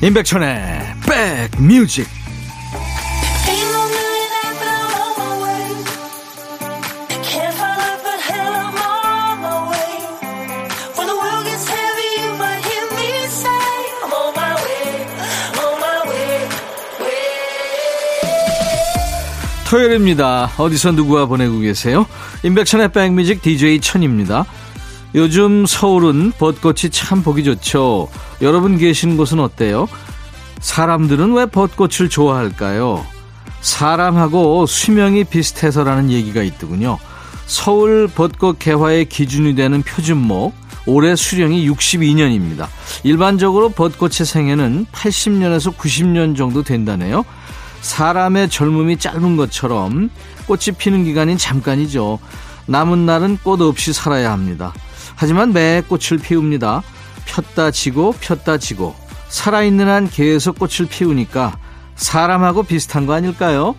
임백천의 백뮤직 토요일입니다. 어디서 누구와 보내고 계세요? 임백천의 백뮤직 DJ 천입니다. 요즘 서울은 벚꽃이 참 보기 좋죠. 여러분 계신 곳은 어때요? 사람들은 왜 벚꽃을 좋아할까요? 사람하고 수명이 비슷해서라는 얘기가 있더군요. 서울 벚꽃 개화의 기준이 되는 표준목, 올해 수령이 62년입니다. 일반적으로 벚꽃의 생애는 80년에서 90년 정도 된다네요. 사람의 젊음이 짧은 것처럼 꽃이 피는 기간은 잠깐이죠. 남은 날은 꽃 없이 살아야 합니다. 하지만 매 꽃을 피웁니다. 폈다 지고 폈다 지고 살아있는 한 계속 꽃을 피우니까 사람하고 비슷한 거 아닐까요?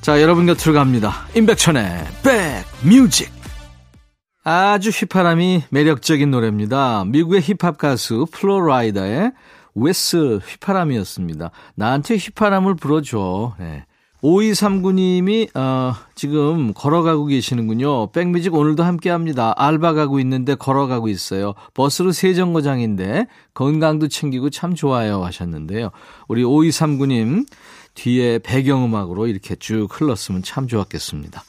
자, 여러분 곁으로 갑니다. 임백천의 백뮤직. 아주 휘파람이 매력적인 노래입니다. 미국의 힙합 가수 Flo Rida의 Whistle 휘파람이었습니다. 나한테 휘파람을 불어줘. 네. 5239님이 어, 지금 걸어가고 계시는군요. 백뮤직 오늘도 함께합니다. 알바 가고 있는데 걸어가고 있어요. 버스로 세정거장인데 건강도 챙기고 참 좋아요 하셨는데요. 우리 5239님 뒤에 배경음악으로 이렇게 쭉 흘렀으면 참 좋았겠습니다.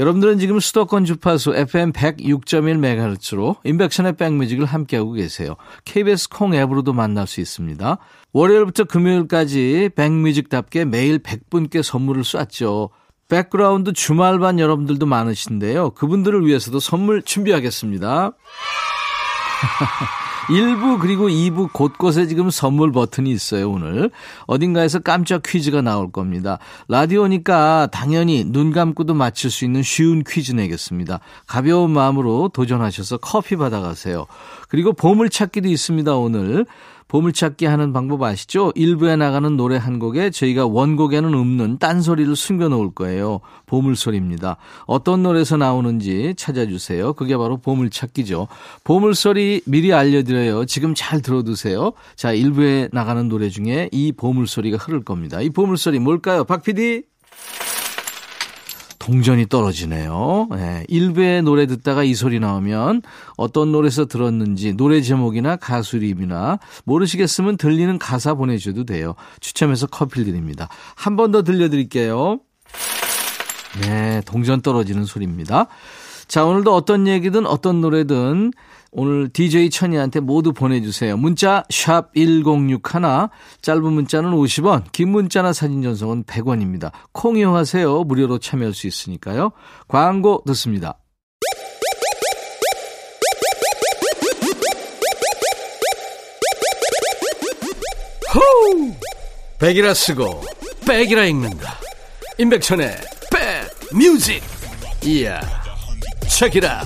여러분들은 지금 수도권 주파수 FM 106.1MHz로 인백션의 백뮤직을 함께하고 계세요. KBS 콩 앱으로도 만날 수 있습니다. 월요일부터 금요일까지 백뮤직답게 매일 100분께 선물을 쐈죠. 백그라운드 주말반 여러분들도 많으신데요. 그분들을 위해서도 선물 준비하겠습니다. 1부 그리고 2부 곳곳에 지금 선물 버튼이 있어요, 오늘. 어딘가에서 깜짝 퀴즈가 나올 겁니다. 라디오니까 당연히 눈 감고도 맞출 수 있는 쉬운 퀴즈 내겠습니다. 가벼운 마음으로 도전하셔서 커피 받아가세요. 그리고 보물찾기도 있습니다, 오늘. 보물찾기 하는 방법 아시죠? 일부에 나가는 노래 한 곡에 저희가 원곡에는 없는 딴소리를 숨겨놓을 거예요. 보물소리입니다. 어떤 노래에서 나오는지 찾아주세요. 그게 바로 보물찾기죠. 보물소리 미리 알려드려요. 지금 잘 들어두세요. 자, 일부에 나가는 노래 중에 이 보물소리가 흐를 겁니다. 이 보물소리 뭘까요? 박 PD? 동전이 떨어지네요. 네, 일부의 노래 듣다가 이 소리 나오면 어떤 노래에서 들었는지 노래 제목이나 가수 이름이나 모르시겠으면 들리는 가사 보내주셔도 돼요. 추첨해서 커피 드립니다. 한 번 더 들려드릴게요. 네, 동전 떨어지는 소리입니다. 자, 오늘도 어떤 얘기든 어떤 노래든 오늘 DJ 천이한테 모두 보내주세요. 문자 1061, 짧은 문자는 50원, 긴 문자나 사진 전송은 100원입니다. 콩 이용하세요. 무료로 참여할 수 있으니까요. 광고 듣습니다. 호우! 백이라 쓰고 백이라 읽는다. 임백천의 백 뮤직. 이야. 책이라.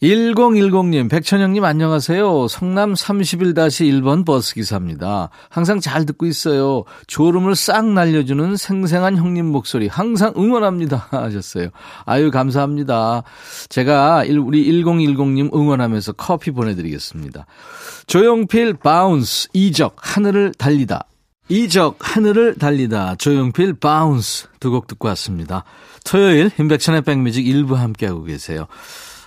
1010님, 백천영님 안녕하세요. 성남 31-1번 버스기사입니다. 항상 잘 듣고 있어요. 졸음을 싹 날려주는 생생한 형님 목소리 항상 응원합니다. 하셨어요. 아유, 감사합니다. 제가 우리 1010님 응원하면서 커피 보내드리겠습니다. 조용필 Bounce, 이적, 하늘을 달리다. 이적, 하늘을 달리다. 조용필 Bounce 두 곡 듣고 왔습니다. 토요일, 임백천의 백뮤직 일부 함께하고 계세요.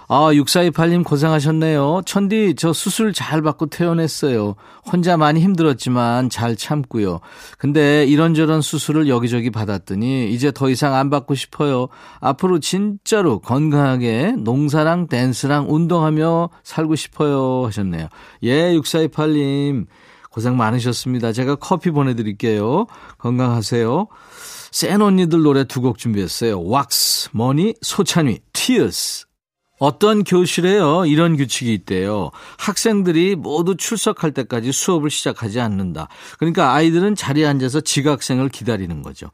아, 6428님 고생하셨네요. 천디, 저 수술 잘 받고 퇴원했어요. 혼자 많이 힘들었지만 잘 참고요. 근데 이런저런 수술을 여기저기 받았더니 이제 더 이상 안 받고 싶어요. 앞으로 진짜로 건강하게 농사랑 댄스랑 운동하며 살고 싶어요. 하셨네요. 예, 6428님. 고생 많으셨습니다. 제가 커피 보내드릴게요. 건강하세요. 센 언니들 노래 두 곡 준비했어요. 왁스, Money, 소찬휘, Tears. 어떤 교실에요 이런 규칙이 있대요. 학생들이 모두 출석할 때까지 수업을 시작하지 않는다. 그러니까 아이들은 자리에 앉아서 지각생을 기다리는 거죠.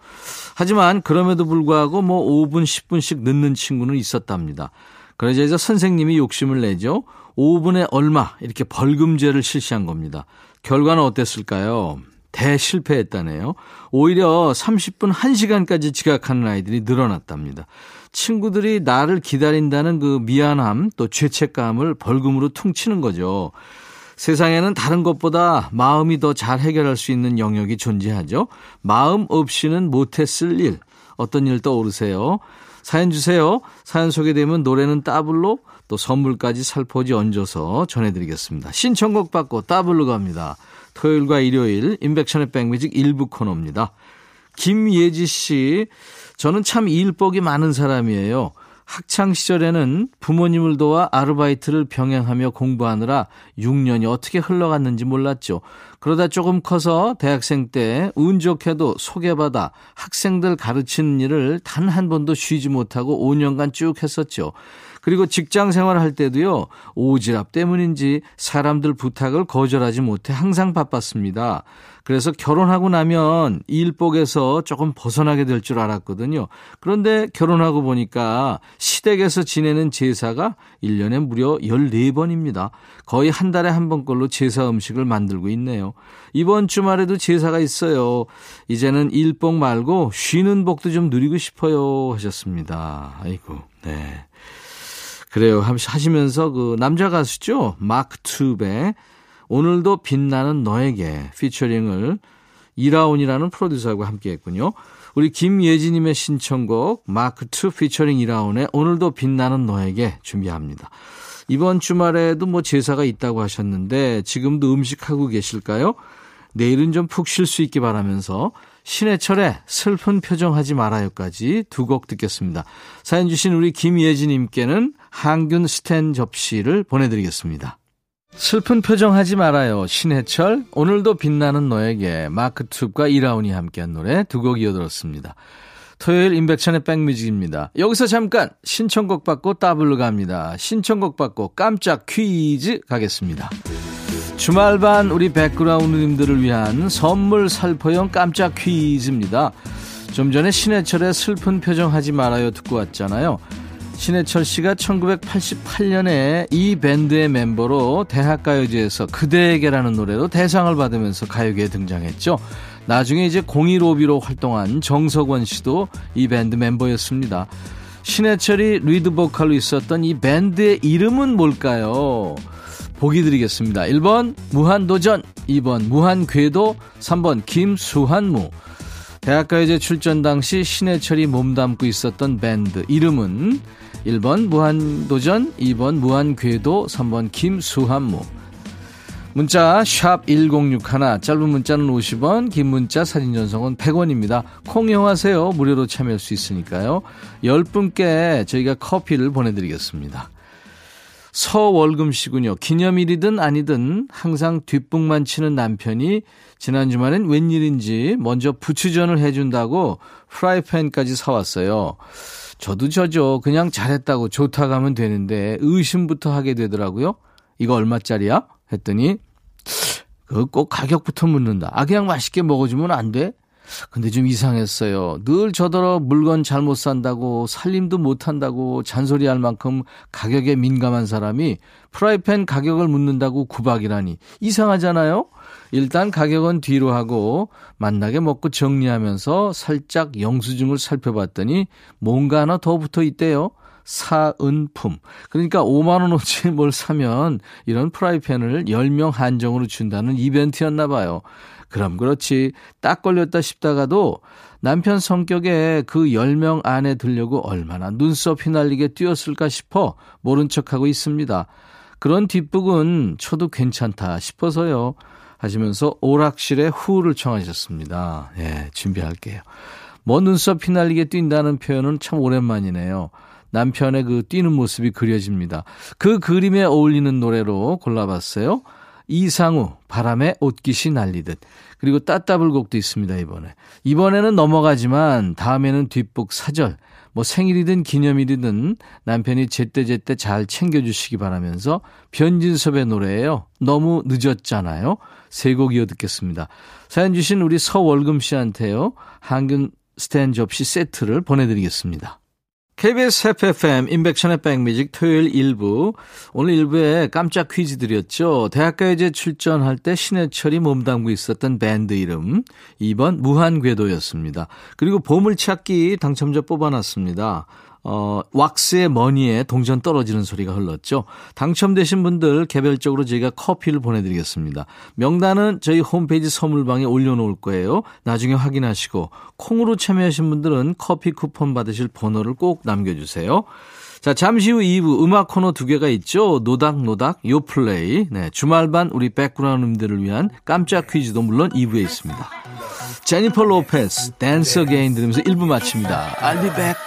하지만 그럼에도 불구하고 뭐 5분, 10분씩 늦는 친구는 있었답니다. 그러자 이제 선생님이 욕심을 내죠. 5분에 얼마 이렇게 벌금제를 실시한 겁니다. 결과는 어땠을까요? 대실패했다네요. 오히려 30분 1시간까지 지각하는 아이들이 늘어났답니다. 친구들이 나를 기다린다는 그 미안함 또 죄책감을 벌금으로 퉁치는 거죠. 세상에는 다른 것보다 마음이 더 잘 해결할 수 있는 영역이 존재하죠. 마음 없이는 못했을 일. 어떤 일 떠오르세요? 사연 주세요. 사연 소개되면 노래는 따블로 또 선물까지 살포지 얹어서 전해드리겠습니다. 신청곡 받고 따블로 갑니다. 토요일과 일요일 인백션의 백뮤직 일부 코너입니다. 김예지 씨, 저는 참 일복이 많은 사람이에요. 학창 시절에는 부모님을 도와 아르바이트를 병행하며 공부하느라 6년이 어떻게 흘러갔는지 몰랐죠. 그러다 조금 커서 대학생 때 운 좋게도 소개받아 학생들 가르치는 일을 단 한 번도 쉬지 못하고 5년간 쭉 했었죠. 그리고 직장 생활할 때도요, 오지랖 때문인지 사람들 부탁을 거절하지 못해 항상 바빴습니다. 그래서 결혼하고 나면 일복에서 조금 벗어나게 될 줄 알았거든요. 그런데 결혼하고 보니까 시댁에서 지내는 제사가 1년에 무려 14번입니다. 거의 한 달에 한 번꼴로 제사 음식을 만들고 있네요. 이번 주말에도 제사가 있어요. 이제는 일복 말고 쉬는 복도 좀 누리고 싶어요. 하셨습니다. 아이고, 네. 그래요. 하시면서 그 남자 가수죠. 마크툽의 오늘도 빛나는 너에게 피처링을 이라온이라는 프로듀서하고 함께 했군요. 우리 김예진님의 신청곡 마크툽 피처링 이라온의 오늘도 빛나는 너에게 준비합니다. 이번 주말에도 뭐 제사가 있다고 하셨는데 지금도 음식하고 계실까요? 내일은 좀 푹 쉴 수 있기 바라면서 신해철의 슬픈 표정 하지 말아요까지 두 곡 듣겠습니다. 사연 주신 우리 김예진님께는 항균 스텐 접시를 보내드리겠습니다. 슬픈 표정 하지 말아요. 신해철, 오늘도 빛나는 너에게 마크투브과 이라운이 함께한 노래 두 곡 이어들었습니다. 토요일 인백천의 백뮤직입니다. 여기서 잠깐 신청곡 받고 따블로 갑니다. 신청곡 받고 깜짝 퀴즈 가겠습니다. 주말반 우리 백그라운드님들을 위한 선물 살포형 깜짝 퀴즈입니다. 좀 전에 신해철의 슬픈 표정 하지 말아요 듣고 왔잖아요. 신해철 씨가 1988년에 이 밴드의 멤버로 대학가요제에서 그대에게라는 노래로 대상을 받으면서 가요계에 등장했죠. 나중에 이제 015비로 활동한 정석원 씨도 이 밴드 멤버였습니다. 신해철이 리드 보컬로 있었던 이 밴드의 이름은 뭘까요? 보기 드리겠습니다. 1번 무한도전, 2번 무한궤도, 3번 김수한무. 대학가요제 출전 당시 신해철이 몸담고 있었던 밴드 이름은 1번 무한도전, 2번 무한궤도, 3번 김수한무. 문자 1061, 짧은 문자는 50원, 긴 문자 사진 전송은 100원입니다. 콩 이용하세요. 무료로 참여할 수 있으니까요. 10분께 저희가 커피를 보내드리겠습니다. 서월금 씨군요. 기념일이든 아니든 항상 뒷북만 치는 남편이 지난 주말엔 웬일인지 먼저 부추전을 해준다고 프라이팬까지 사왔어요. 저도 저죠. 그냥 잘했다고 좋다고 하면 되는데 의심부터 하게 되더라고요. 이거 얼마짜리야? 했더니 그꼭 가격부터 묻는다. 아 그냥 맛있게 먹어주면 안 돼? 근데 좀 이상했어요. 늘 저더러 물건 잘못 산다고 살림도 못 한다고 잔소리할 만큼 가격에 민감한 사람이 프라이팬 가격을 묻는다고 구박이라니 이상하잖아요. 일단 가격은 뒤로 하고 만나게 먹고 정리하면서 살짝 영수증을 살펴봤더니 뭔가 하나 더 붙어 있대요. 사은품. 그러니까 5만원어치 뭘 사면 이런 프라이팬을 10명 한정으로 준다는 이벤트였나 봐요. 그럼 그렇지. 딱 걸렸다 싶다가도 남편 성격에 그 10명 안에 들려고 얼마나 눈썹 휘날리게 뛰었을까 싶어 모른 척하고 있습니다. 그런 뒷북은 쳐도 괜찮다 싶어서요. 하시면서 오락실에 후를 청하셨습니다. 예, 준비할게요. 뭐 눈썹 휘날리게 뛴다는 표현은 참 오랜만이네요. 남편의 그 뛰는 모습이 그려집니다. 그 그림에 어울리는 노래로 골라봤어요. 이상우, 바람에 옷깃이 날리듯. 그리고 따따블곡도 있습니다, 이번에. 이번에는 넘어가지만 다음에는 뒷북 사절. 뭐 생일이든 기념일이든 남편이 제때제때 잘 챙겨주시기 바라면서 변진섭의 노래예요. 너무 늦었잖아요. 세 곡 이어 듣겠습니다. 사연 주신 우리 서월금 씨한테요. 한균 스탠 접시 세트를 보내드리겠습니다. KBS FFM 인백션의 백뮤직 토요일 1부 오늘 1부에 깜짝 퀴즈 드렸죠. 대학가요제 출전할 때 신해철이 몸담고 있었던 밴드 이름 2번 무한궤도였습니다. 그리고 보물찾기 당첨자 뽑아놨습니다. 어, 왁스의 머니에 동전 떨어지는 소리가 흘렀죠. 당첨되신 분들 개별적으로 저희가 커피를 보내드리겠습니다. 명단은 저희 홈페이지 선물방에 올려놓을 거예요. 나중에 확인하시고 콩으로 참여하신 분들은 커피 쿠폰 받으실 번호를 꼭 남겨주세요. 자, 잠시 후 2부 음악 코너 두 개가 있죠. 노닥노닥, 요플레이. 네, 주말반 우리 백그라운드님들을 위한 깜짝 퀴즈도 물론 2부에 있습니다. 제니퍼 로페스, Dance Again 들으면서 1부 마칩니다. I'll be back.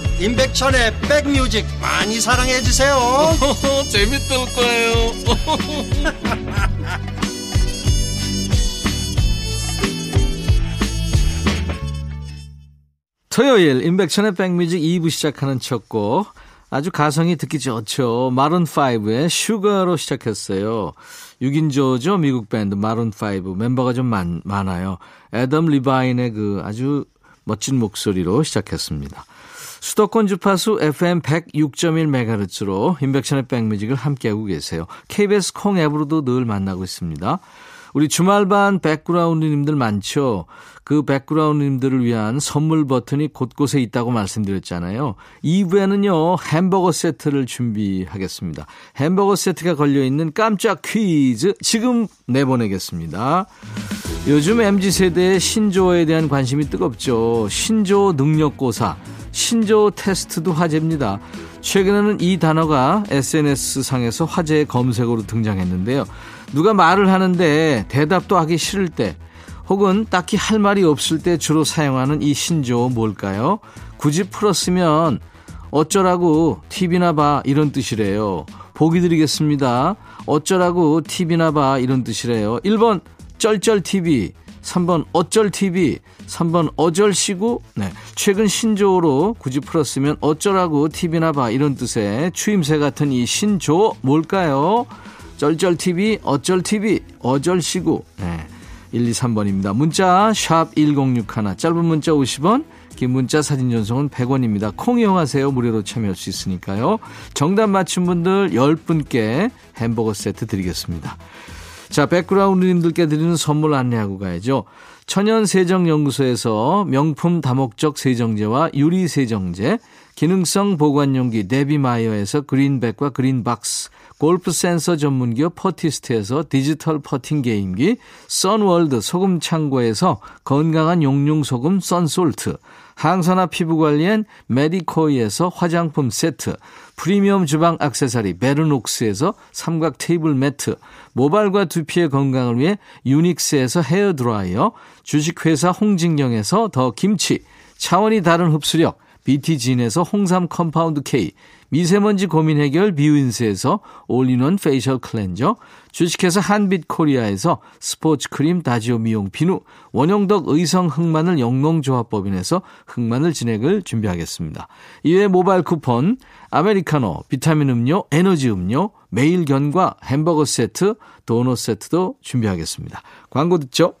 임백천의 백뮤직 많이 사랑해 주세요 재밌을 거예요 토요일 임백천의 백뮤직 2부 시작하는 첫 곡 아주 가성이 듣기 좋죠. 마룬 5의 Sugar로 시작했어요. 6인조죠. 미국 밴드 마룬 5 멤버가 좀 많, 많아요. 애덤 리바인의 그 아주 멋진 목소리로 시작했습니다. 수도권 주파수 FM 106.1MHz로 임백천의 백뮤직을 함께하고 계세요. KBS 콩 앱으로도 늘 만나고 있습니다. 우리 주말반 백그라운드님들 많죠? 그 백그라운드님들을 위한 선물 버튼이 곳곳에 있다고 말씀드렸잖아요. 2부에는요, 햄버거 세트를 준비하겠습니다. 햄버거 세트가 걸려있는 깜짝 퀴즈 지금 내보내겠습니다. 요즘 MZ세대의 신조어에 대한 관심이 뜨겁죠. 신조어 능력고사. 신조 테스트도 화제입니다. 최근에는 이 단어가 SNS상에서 화제의 검색어로 등장했는데요. 누가 말을 하는데 대답도 하기 싫을 때 혹은 딱히 할 말이 없을 때 주로 사용하는 이 신조어 뭘까요? 굳이 풀었으면 어쩌라고 TV나 봐 이런 뜻이래요. 보기 드리겠습니다. 어쩌라고 TV나 봐 이런 뜻이래요. 1번 쩔쩔TV 3번 어쩔TV, 3번 어쩔시구. 네. 최근 신조어로 굳이 풀었으면 어쩌라고 TV나 봐 이런 뜻의 추임새 같은 이 신조어 뭘까요? 쩔쩔TV, 어쩔TV, 어쩔시구. 네. 1, 2, 3번입니다. 문자 샵 1061, 짧은 문자 50원, 긴 문자 사진 전송은 100원입니다. 콩 이용하세요. 무료로 참여할 수 있으니까요. 정답 맞힌 분들 10분께 햄버거 세트 드리겠습니다. 자, 백그라운드님들께 드리는 선물 안내하고 가야죠. 천연세정연구소에서 명품 다목적 세정제와 유리세정제, 기능성 보관용기 데비마이어에서 그린백과 그린박스, 골프 센서 전문기업 퍼티스트에서 디지털 퍼팅 게임기, 선월드 소금 창고에서 건강한 용융 소금 썬솔트, 항산화 피부 관리엔 메디코이에서 화장품 세트, 프리미엄 주방 악세사리 베르녹스에서 삼각 테이블 매트, 모발과 두피의 건강을 위해 유닉스에서 헤어 드라이어, 주식회사 홍진경에서 더 김치, 차원이 다른 흡수력, BT진에서 홍삼 compound K, 미세먼지 고민 해결 비윈스에서 all-in-one facial cleanser, 주식회사 한빛 코리아에서 스포츠 크림 다지오 미용 비누, 원형덕 의성 흑마늘 영농조합법인에서 흑마늘 진액을 준비하겠습니다. 이외에 모바일 쿠폰, 아메리카노, 비타민 음료, 에너지 음료, 매일견과 햄버거 세트, 도넛 세트도 준비하겠습니다. 광고 듣죠?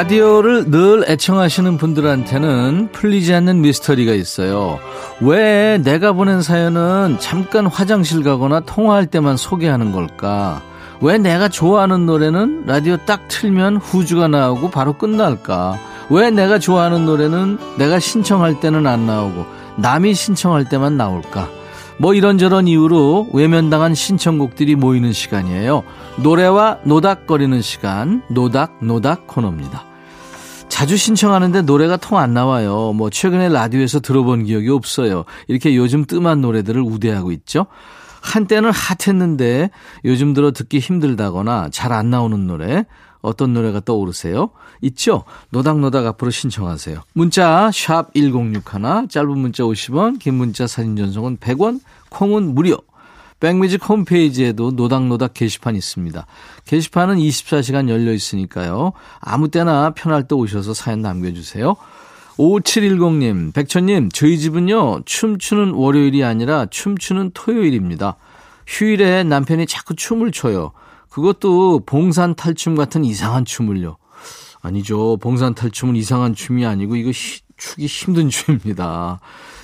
라디오를 늘 애청하시는 분들한테는 풀리지 않는 미스터리가 있어요. 왜 내가 보낸 사연은 잠깐 화장실 가거나 통화할 때만 소개하는 걸까? 왜 내가 좋아하는 노래는 라디오 딱 틀면 후주가 나오고 바로 끝날까? 왜 내가 좋아하는 노래는 내가 신청할 때는 안 나오고 남이 신청할 때만 나올까? 뭐 이런저런 이유로 외면당한 신청곡들이 모이는 시간이에요. 노래와 노닥거리는 시간, 노닥노닥 코너입니다. 자주 신청하는데 노래가 통 안 나와요. 뭐 최근에 라디오에서 들어본 기억이 없어요. 이렇게 요즘 뜸한 노래들을 우대하고 있죠. 한때는 핫했는데 요즘 들어 듣기 힘들다거나 잘 안 나오는 노래 어떤 노래가 떠오르세요? 있죠? 노닥노닥 앞으로 신청하세요. 문자 샵 1061, 짧은 문자 50원, 긴 문자 사진 전송은 100원, 콩은 무료. 백뮤직 홈페이지에도 노닥노닥 게시판 있습니다. 게시판은 24시간 열려 있으니까요. 아무 때나 편할 때 오셔서 사연 남겨주세요. 5710님, 백천님, 저희 집은요, 춤추는 월요일이 아니라 춤추는 토요일입니다. 휴일에 남편이 자꾸 춤을 춰요. 그것도 봉산 탈춤 같은 이상한 춤을요. 아니죠. 봉산 탈춤은 이상한 춤이 아니고 이거 히, 추기 힘든 춤입니다.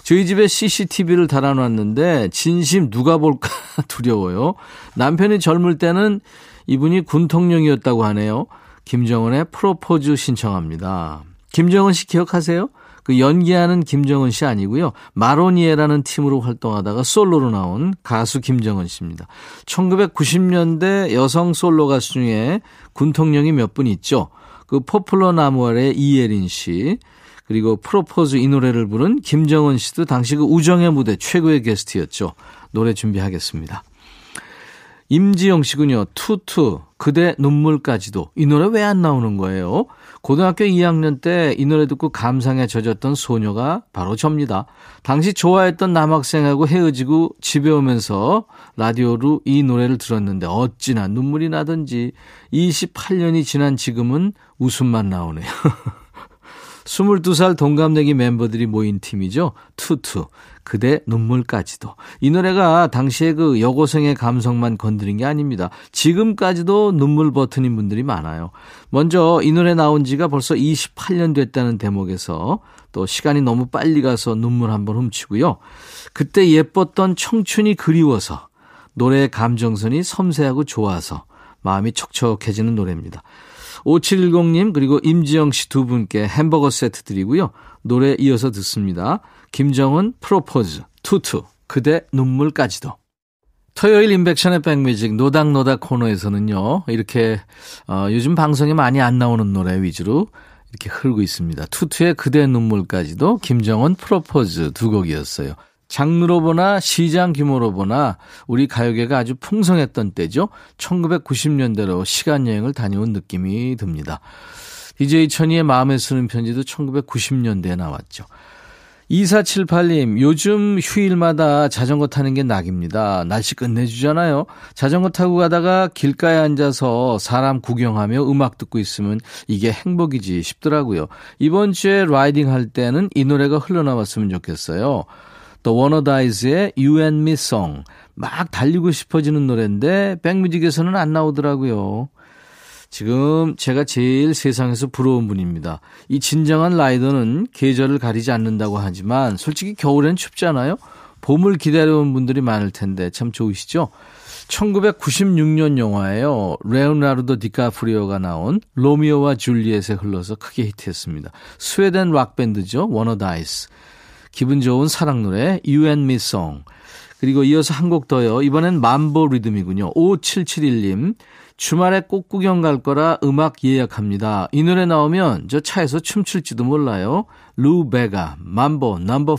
저희 집에 CCTV를 달아놨는데 진심 누가 볼까 두려워요. 남편이 젊을 때는 이분이 군통령이었다고 하네요. 김정은의 프로포즈 신청합니다. 김정은 씨 기억하세요? 그 연기하는 김정은 씨 아니고요. 마로니에라는 팀으로 활동하다가 솔로로 나온 가수 김정은 씨입니다. 1990년대 여성 솔로 가수 중에 군통령이 몇 분 있죠. 그 포플러 나무 아래 이예린 씨, 그리고 프로포즈 이 노래를 부른 김정은 씨도 당시 그 우정의 무대 최고의 게스트였죠. 노래 준비하겠습니다. 임지영 씨군요. 투투 그대 눈물까지도 이 노래 왜 안 나오는 거예요? 고등학교 2학년 때 이 노래 듣고 감상에 젖었던 소녀가 바로 접니다. 당시 좋아했던 남학생하고 헤어지고 집에 오면서 라디오로 이 노래를 들었는데 어찌나 눈물이 나든지 28년이 지난 지금은 웃음만 나오네요. 22살 동갑내기 멤버들이 모인 팀이죠. 투투. 그대 눈물까지도. 이 노래가 당시에 그 여고생의 감성만 건드린 게 아닙니다. 지금까지도 눈물 버튼인 분들이 많아요. 먼저 이 노래 나온 지가 벌써 28년 됐다는 대목에서 또 시간이 너무 빨리 가서 눈물 한번 훔치고요. 그때 예뻤던 청춘이 그리워서 노래의 감정선이 섬세하고 좋아서 마음이 촉촉해지는 노래입니다. 5710님 그리고 임지영 씨 두 분께 햄버거 세트 드리고요. 노래 이어서 듣습니다. 김정은 프로포즈 투투 그대 눈물까지도 토요일 임백천의 백뮤직 노닥노닥 코너에서는요. 이렇게 어, 요즘 방송에 많이 안 나오는 노래 위주로 이렇게 흐르고 있습니다. 투투의 그대 눈물까지도 김정은 프로포즈 두 곡이었어요. 장르로 보나 시장 규모로 보나 우리 가요계가 아주 풍성했던 때죠. 1990년대로 시간여행을 다녀온 느낌이 듭니다. DJ 천이의 마음에 쓰는 편지도 1990년대에 나왔죠. 2478님, 요즘 휴일마다 자전거 타는 게 낙입니다. 날씨 끝내주잖아요. 자전거 타고 가다가 길가에 앉아서 사람 구경하며 음악 듣고 있으면 이게 행복이지 싶더라고요. 이번 주에 라이딩 할 때는 이 노래가 흘러나왔으면 좋겠어요. The Wannadies의 You and Me Song. 막 달리고 싶어지는 노래인데 백뮤직에서는 안 나오더라고요. 지금 제가 제일 세상에서 부러운 분입니다. 이 진정한 라이더는 계절을 가리지 않는다고 하지만 솔직히 겨울엔 춥잖아요. 봄을 기다려온 분들이 많을 텐데 참 좋으시죠? 1996년 영화예요. 레오나르도 디카프리오가 나온 로미오와 줄리엣에 흘러서 크게 히트했습니다. 스웨덴 락밴드죠. Wannadies. 기분 좋은 사랑 노래 You and Me Song. 그리고 이어서 한 곡 더요. 이번엔 맘보 리듬이군요. 5771님. 주말에 꽃 구경 갈 거라 음악 예약합니다. 이 노래 나오면 저 차에서 춤출지도 몰라요. 루 베가, Mambo Number 5.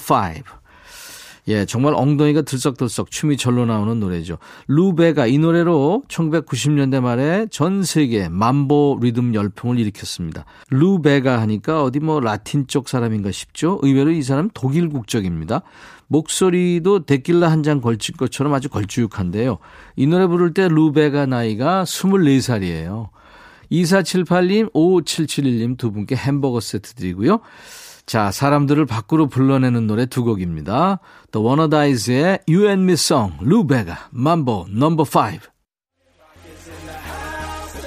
예, 정말 엉덩이가 들썩들썩 춤이 절로 나오는 노래죠. 루베가 이 노래로 1990년대 말에 전 세계 맘보 리듬 열풍을 일으켰습니다. 루베가 하니까 어디 뭐 라틴 쪽 사람인가 싶죠? 의외로 이 사람 독일 국적입니다. 목소리도 데킬라 한 잔 걸친 것처럼 아주 걸쭉한데요. 이 노래 부를 때 루베가 나이가 24살이에요. 2478님, 5771님 두 분께 햄버거 세트 드리고요. 자, 사람들을 밖으로 불러내는 노래 두 곡입니다. The Wannadies의 You and Me Song, 루베가, mambo 넘버 5.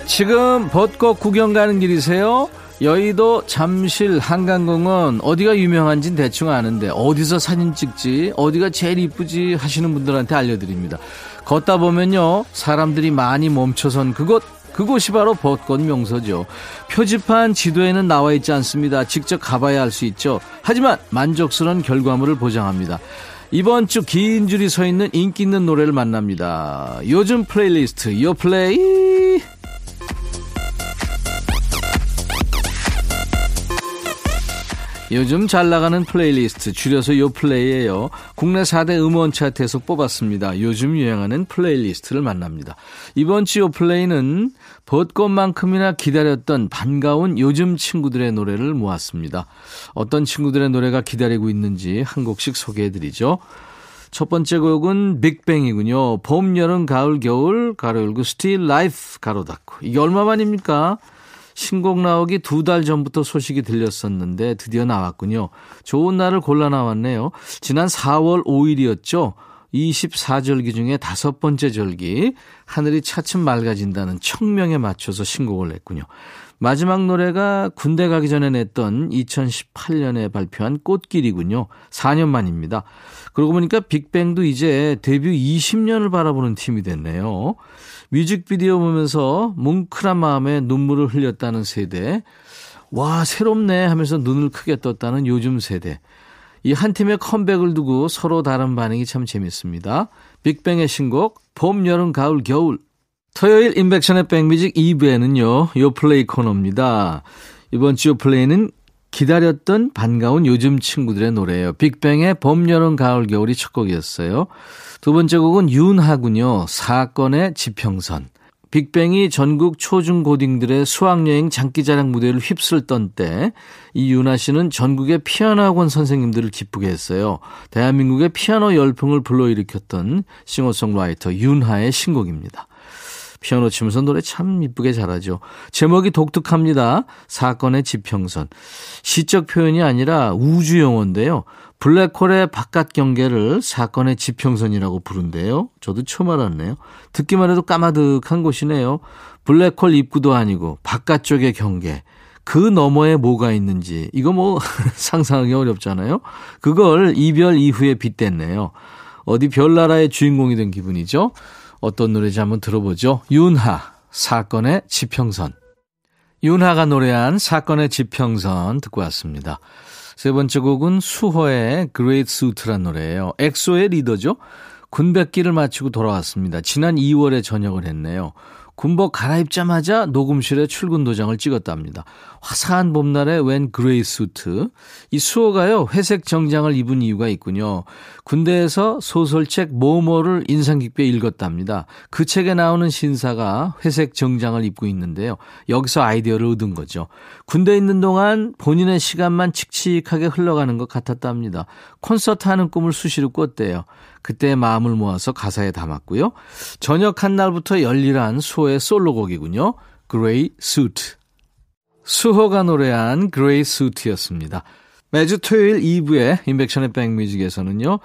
지금 벚꽃 구경 가는 길이세요? 여의도 잠실 한강공원 어디가 유명한진 대충 아는데 어디서 사진 찍지 어디가 제일 이쁘지 하시는 분들한테 알려드립니다 걷다 보면요 사람들이 많이 멈춰선 그곳 그곳이 바로 벚꽃 명소죠 표지판 지도에는 나와 있지 않습니다 직접 가봐야 할수 있죠 하지만 만족스러운 결과물을 보장합니다 이번 주 긴 줄이 서 있는 인기 있는 노래를 만납니다 요즘 플레이리스트 요플레이 요즘 잘 나가는 플레이리스트 줄여서 요플레이예요. 국내 4대 음원 차트에서 뽑았습니다. 요즘 유행하는 playlist를 만납니다. 이번 주 요플레이는 벚꽃만큼이나 기다렸던 반가운 요즘 친구들의 노래를 모았습니다. 어떤 친구들의 노래가 기다리고 있는지 한 곡씩 소개해드리죠. 첫 번째 곡은 빅뱅이군요. 봄, 여름, 가을, 겨울, 가로 열고 Still Life 가로 닫고. 이게 얼마만입니까? 신곡 나오기 두 달 전부터 소식이 들렸었는데 드디어 나왔군요. 좋은 날을 골라 나왔네요. 지난 4월 5일이었죠. 24절기 중에 다섯 번째 절기. 하늘이 차츰 맑아진다는 청명에 맞춰서 신곡을 냈군요. 마지막 노래가 군대 가기 전에 냈던 2018년에 발표한 꽃길이군요. 4년 만입니다. 그러고 보니까 빅뱅도 이제 데뷔 20년을 바라보는 팀이 됐네요. 뮤직비디오 보면서 뭉클한 마음에 눈물을 흘렸다는 세대. 와, 새롭네 하면서 눈을 크게 떴다는 요즘 세대. 이 한 팀의 컴백을 두고 서로 다른 반응이 참 재밌습니다. 빅뱅의 신곡, 봄, 여름, 가을, 겨울. 토요일 인백션의 백뮤직 2부에는요, 요플레이 코너입니다. 이번 주 요플레이는 기다렸던 반가운 요즘 친구들의 노래예요. 빅뱅의 봄, 여름, 가을, 겨울이 첫 곡이었어요. 두 번째 곡은 윤하군요. 사건의 지평선. 빅뱅이 전국 초중고딩들의 수학여행 장기자랑 무대를 휩쓸던 때, 이 윤하 씨는 전국의 피아노 학원 선생님들을 기쁘게 했어요. 대한민국의 피아노 열풍을 불러일으켰던 싱어송라이터 윤하의 신곡입니다. 피아노 치면서 노래 참 이쁘게 잘하죠. 제목이 독특합니다. 사건의 지평선. 시적 표현이 아니라 우주 용어인데요. 블랙홀의 바깥 경계를 사건의 지평선이라고 부른대요. 저도 처음 알았네요. 듣기만 해도 까마득한 곳이네요. 블랙홀 입구도 아니고 바깥쪽의 경계. 그 너머에 뭐가 있는지 이거 뭐 상상하기 어렵잖아요. 그걸 이별 이후에 빗댔네요. 어디 별나라의 주인공이 된 기분이죠. 어떤 노래인지 한번 들어보죠. 윤하 사건의 지평선. 윤하가 노래한 사건의 지평선 듣고 왔습니다. 세 번째 곡은 수호의 Grey Suit란 노래예요. 엑소의 리더죠. 군백기를 마치고 돌아왔습니다. 지난 2월에 전역을 했네요. 군복 갈아입자마자 녹음실에 출근 도장을 찍었답니다. 화사한 봄날에 웬 Grey Suit. 이 수호가요, 회색 정장을 입은 이유가 있군요. 군대에서 소설책 모모를 인상 깊게 읽었답니다. 그 책에 나오는 신사가 회색 정장을 입고 있는데요. 여기서 아이디어를 얻은 거죠. 군대에 있는 동안 본인의 시간만 칙칙하게 흘러가는 것 같았답니다. 콘서트 하는 꿈을 수시로 꿨대요. 그때 마음을 모아서 가사에 담았고요. 전역한 날부터 열일한 수호의 솔로곡이군요. Grey Suit. 수호가 노래한 Grey Suit였습니다. 매주 토요일 2부에 임백천의 백뮤직에서는요.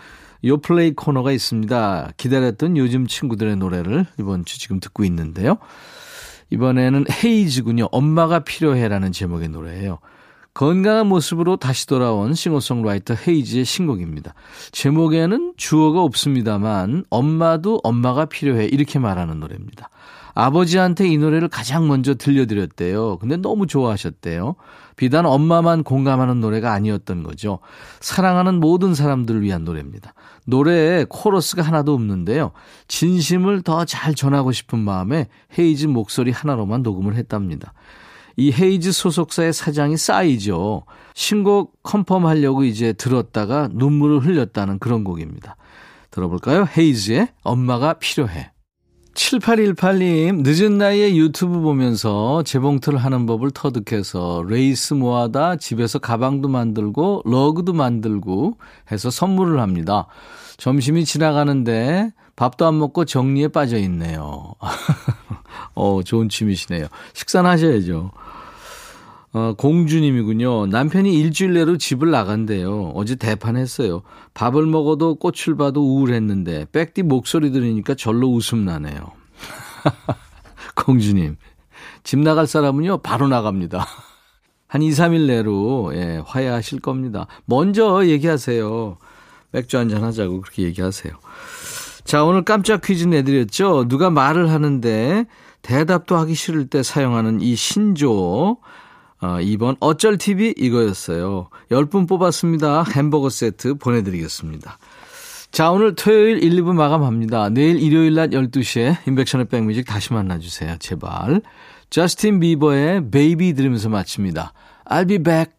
요플레이 코너가 있습니다. 기다렸던 요즘 친구들의 노래를 이번 주 지금 듣고 있는데요. 이번에는 헤이즈군요. 엄마가 필요해라는 제목의 노래예요. 건강한 모습으로 다시 돌아온 싱어송라이터 헤이즈의 신곡입니다. 제목에는 주어가 없습니다만 엄마도 엄마가 필요해 이렇게 말하는 노래입니다. 아버지한테 이 노래를 가장 먼저 들려드렸대요. 근데 너무 좋아하셨대요. 비단 엄마만 공감하는 노래가 아니었던 거죠. 사랑하는 모든 사람들을 위한 노래입니다. 노래에 코러스가 하나도 없는데요. 진심을 더 잘 전하고 싶은 마음에 헤이즈 목소리 하나로만 녹음을 했답니다. 이 헤이즈 소속사의 사장이 싸이죠. 신곡 confirm하려고 이제 들었다가 눈물을 흘렸다는 그런 곡입니다. 들어볼까요? 헤이즈의 엄마가 필요해. 7818님, 늦은 나이에 유튜브 보면서 재봉틀 하는 법을 터득해서 레이스 모아다 집에서 가방도 만들고 rug도 만들고 해서 선물을 합니다. 점심이 지나가는데 밥도 안 먹고 정리에 빠져 있네요. 어, 좋은 취미시네요. 식사는 하셔야죠. 어, 공주님이군요. 남편이 일주일 내로 집을 나간대요. 어제 대판했어요. 밥을 먹어도 꽃을 봐도 우울했는데 백디 목소리 들으니까 절로 웃음 나네요. 공주님, 집 나갈 사람은요 바로 나갑니다. 한 2, 3일 내로 예, 화해하실 겁니다. 먼저 얘기하세요. 맥주 한잔 하자고 그렇게 얘기하세요. 자, 오늘 깜짝 퀴즈 내드렸죠. 누가 말을 하는데 대답도 하기 싫을 때 사용하는 이 신조. 어, 2번 어쩔 TV 이거였어요. 10분 뽑았습니다. 햄버거 세트 보내드리겠습니다. 자, 오늘 토요일 1, 2부 마감합니다. 내일 일요일 낮 12시에 인백션의 백뮤직 다시 만나주세요. 제발. 저스틴 비버의 베이비 들으면서 마칩니다. I'll be back.